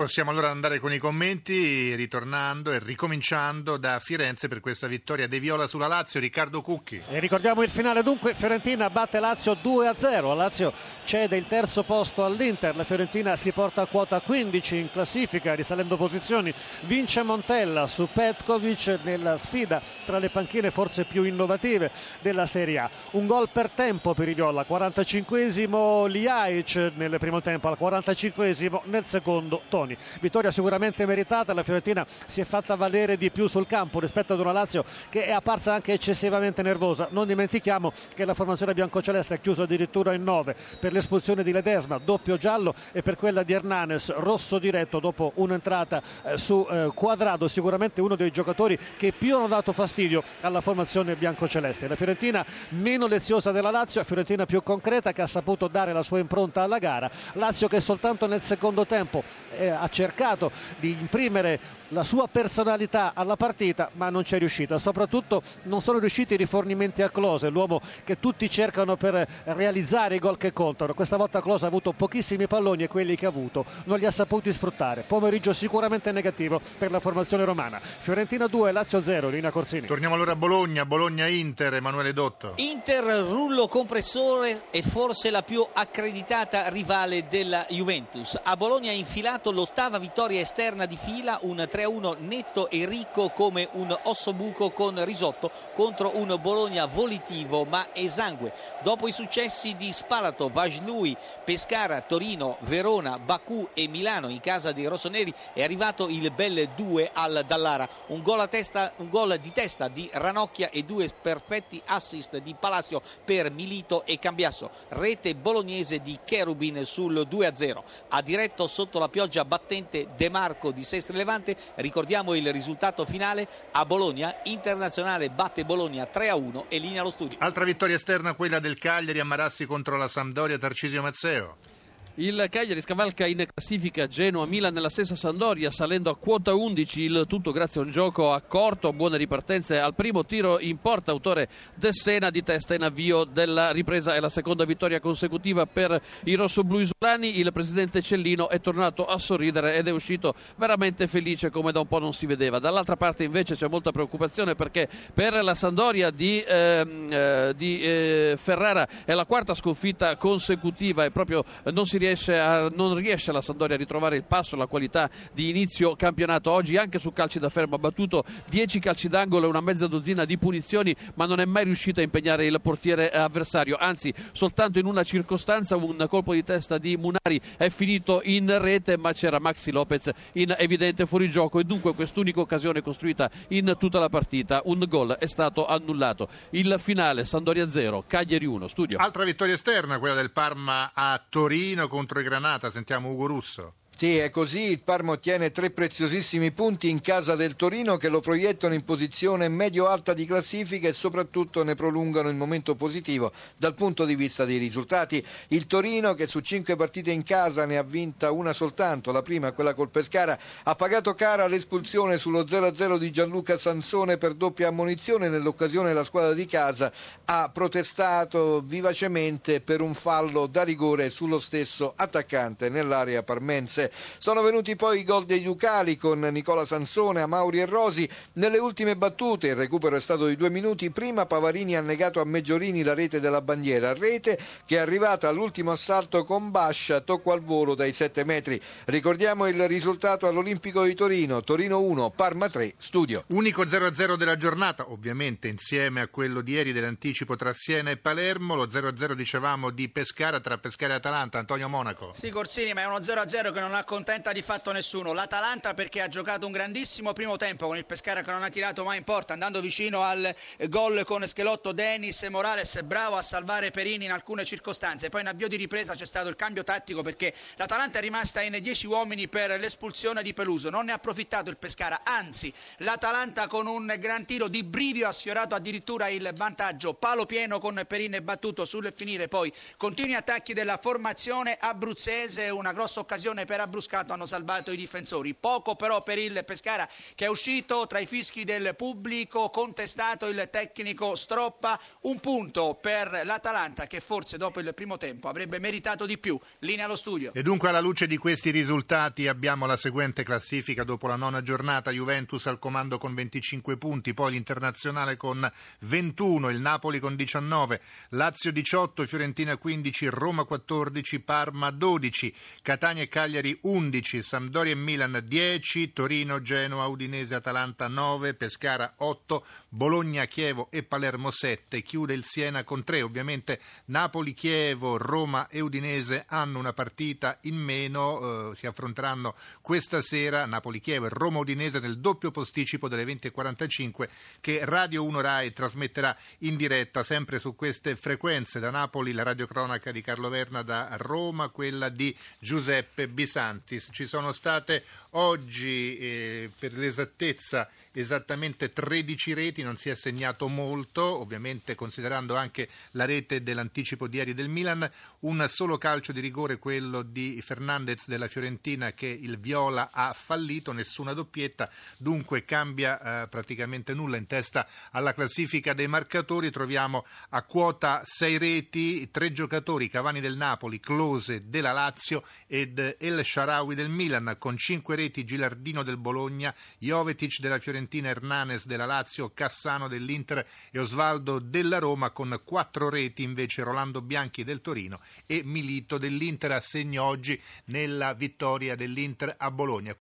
Possiamo allora andare con i commenti, ritornando e ricominciando da Firenze per questa vittoria De Viola sulla Lazio. Riccardo Cucchi. E ricordiamo il finale dunque, Fiorentina batte Lazio 2-0, la Lazio cede il terzo posto all'Inter, la Fiorentina si porta a quota 15 in classifica, risalendo posizioni, vince Montella su Petkovic nella sfida tra le panchine forse più innovative della Serie A. Un gol per tempo per i Viola, 45esimo Liaic nel primo tempo, al 45esimo nel secondo Toni. Leoni. Vittoria sicuramente meritata, la Fiorentina si è fatta valere di più sul campo rispetto ad una Lazio che è apparsa anche eccessivamente nervosa. Non dimentichiamo che la formazione biancoceleste ha chiuso addirittura in 9 per l'espulsione di Ledesma, doppio giallo e per quella di Hernanes, rosso diretto dopo un'entrata eh, su eh, Quadrado, sicuramente uno dei giocatori che più hanno dato fastidio alla formazione biancoceleste. La Fiorentina meno leziosa della Lazio, Fiorentina più concreta che ha saputo dare la sua impronta alla gara. Lazio che soltanto nel secondo tempo eh, ha cercato di imprimere la sua personalità alla partita ma non c'è riuscita. Soprattutto non sono riusciti i rifornimenti a Close l'uomo che tutti cercano per realizzare i gol che contano. Questa volta Close ha avuto pochissimi palloni e quelli che ha avuto non li ha saputi sfruttare. Pomeriggio sicuramente negativo per la formazione romana. Fiorentina 2 Lazio 0 Lina Corsini. Torniamo allora a Bologna Bologna-Inter Emanuele Dotto. Inter rullo compressore è forse la più accreditata rivale della Juventus. A Bologna ha infilato l'ottava vittoria esterna di fila un 3 3-1 netto e ricco come un ossobuco con risotto contro un Bologna volitivo ma esangue. Dopo i successi di Spalato, Vaslui, Pescara, Torino, Verona, Baku e Milano in casa dei rossoneri è arrivato il bel 2 al Dallara. Un gol, testa, un gol di testa di Ranocchia e due perfetti assist di Palacio per Milito e Cambiasso. Rete bolognese di Cherubin sul 2-0. Ha diretto sotto la pioggia battente De Marco di Sestri Levante Ricordiamo il risultato finale a Bologna, Internazionale batte Bologna 3-1 e linea allo studio. Altra vittoria esterna quella del Cagliari a Marassi contro la Sampdoria Tarcisio Mazzeo. Il Cagliari scavalca in classifica Genoa-Milan nella stessa Sandoria salendo a quota 11 il tutto grazie a un gioco accorto, buone ripartenze al primo tiro in porta, autore Dessena di testa in avvio della ripresa e la seconda vittoria consecutiva per i rossoblù isolani. Il presidente Cellino è tornato a sorridere ed è uscito veramente felice come da un po' non si vedeva. Dall'altra parte invece c'è molta preoccupazione perché per la Sandoria di, ehm, eh, di eh, Ferrara è la quarta sconfitta consecutiva e proprio non si riesce riesce a, non riesce la Sandoria a ritrovare il passo, la qualità di inizio campionato. Oggi anche su calci da fermo ha battuto 10 calci d'angolo e una mezza dozzina di punizioni, ma non è mai riuscita a impegnare il portiere avversario. Anzi, soltanto in una circostanza un colpo di testa di Munari è finito in rete, ma c'era Maxi Lopez in evidente fuorigioco e dunque quest'unica occasione costruita in tutta la partita, un gol è stato annullato. Il finale Sandoria 0, Cagliari 1, studio. Altra vittoria esterna, quella del Parma a Torino contro i Granata. Sentiamo Ugo Russo. Sì, è così. Il Parma ottiene tre preziosissimi punti in casa del Torino che lo proiettano in posizione medio-alta di classifica e soprattutto ne prolungano il momento positivo dal punto di vista dei risultati. Il Torino, che su cinque partite in casa ne ha vinta una soltanto, la prima quella col Pescara, ha pagato cara l'espulsione sullo 0-0 di Gianluca Sansone per doppia ammonizione. Nell'occasione la squadra di casa ha protestato vivacemente per un fallo da rigore sullo stesso attaccante nell'area parmense. Sono venuti poi i gol degli Ucali con Nicola Sansone, Amauri e Rosi. Nelle ultime battute il recupero è stato di due minuti. Prima Pavarini ha negato a Meggiorini la rete della bandiera, rete che è arrivata all'ultimo assalto con Bascia, tocco al volo dai 7 metri. Ricordiamo il risultato all'Olimpico di Torino, Torino 1, Parma 3, studio. Unico 0-0 della giornata, ovviamente insieme a quello di ieri dell'anticipo tra Siena e Palermo, lo 0-0 dicevamo di Pescara tra Pescara e Atalanta, Antonio Monaco. Sì, Corsini, ma è uno 0-0 che non ha accontenta di fatto nessuno. L'Atalanta perché ha giocato un grandissimo primo tempo con il Pescara che non ha tirato mai in porta, andando vicino al gol con Schelotto, Denis, Morales, bravo a salvare Perini in alcune circostanze. Poi in avvio di ripresa c'è stato il cambio tattico perché l'Atalanta è rimasta in 10 uomini per l'espulsione di Peluso. Non ne ha approfittato il Pescara, anzi l'Atalanta con un gran tiro di brivio ha sfiorato addirittura il vantaggio. Palo pieno con Perini battuto sul finire. Poi continui attacchi della formazione abruzzese, una grossa occasione per Abruzzese Bruscato hanno salvato i difensori. Poco però per il Pescara che è uscito tra i fischi del pubblico, contestato il tecnico Stroppa, un punto per l'Atalanta che forse dopo il primo tempo avrebbe meritato di più. Linea allo studio. E dunque alla luce di questi risultati abbiamo la seguente classifica dopo la nona giornata, Juventus al comando con 25 punti, poi l'Internazionale con 21, il Napoli con 19, Lazio 18, Fiorentina 15, Roma 14, Parma 12, Catania e Cagliari 11, Sampdoria e Milan 10, Torino, Genoa, Udinese, Atalanta 9, Pescara 8, Bologna, Chievo e Palermo 7, chiude il Siena con 3, ovviamente Napoli, Chievo, Roma e Udinese hanno una partita in meno, eh, si affronteranno questa sera Napoli-Chievo e Roma-Udinese nel doppio posticipo delle 20.45 che Radio 1 Rai trasmetterà in diretta. Sempre su queste frequenze da Napoli la radiocronaca di Carlo Verna da Roma, quella di Giuseppe Bisantis. Ci sono state oggi eh, per l'esattezza esattamente 13 reti, non si è segnato molto, ovviamente considerando anche la rete dell'anticipo di ieri del Milan, un solo calcio di rigore, quello di Fernandez della Fiorentina che il Viola ha fallito, nessuna doppietta, dunque cambia eh, praticamente nulla in testa alla classifica dei marcatori, troviamo a quota 6 reti, tre giocatori, Cavani del Napoli, Close della Lazio ed El Sharawi del Milan, con 5 reti Gilardino del Bologna, Jovetic della Fiorentina, Hernanes della Lazio, Cassano dell'Inter e Osvaldo della Roma con quattro reti invece Rolando Bianchi del Torino e Milito dell'Inter assegno oggi nella vittoria dell'Inter a Bologna.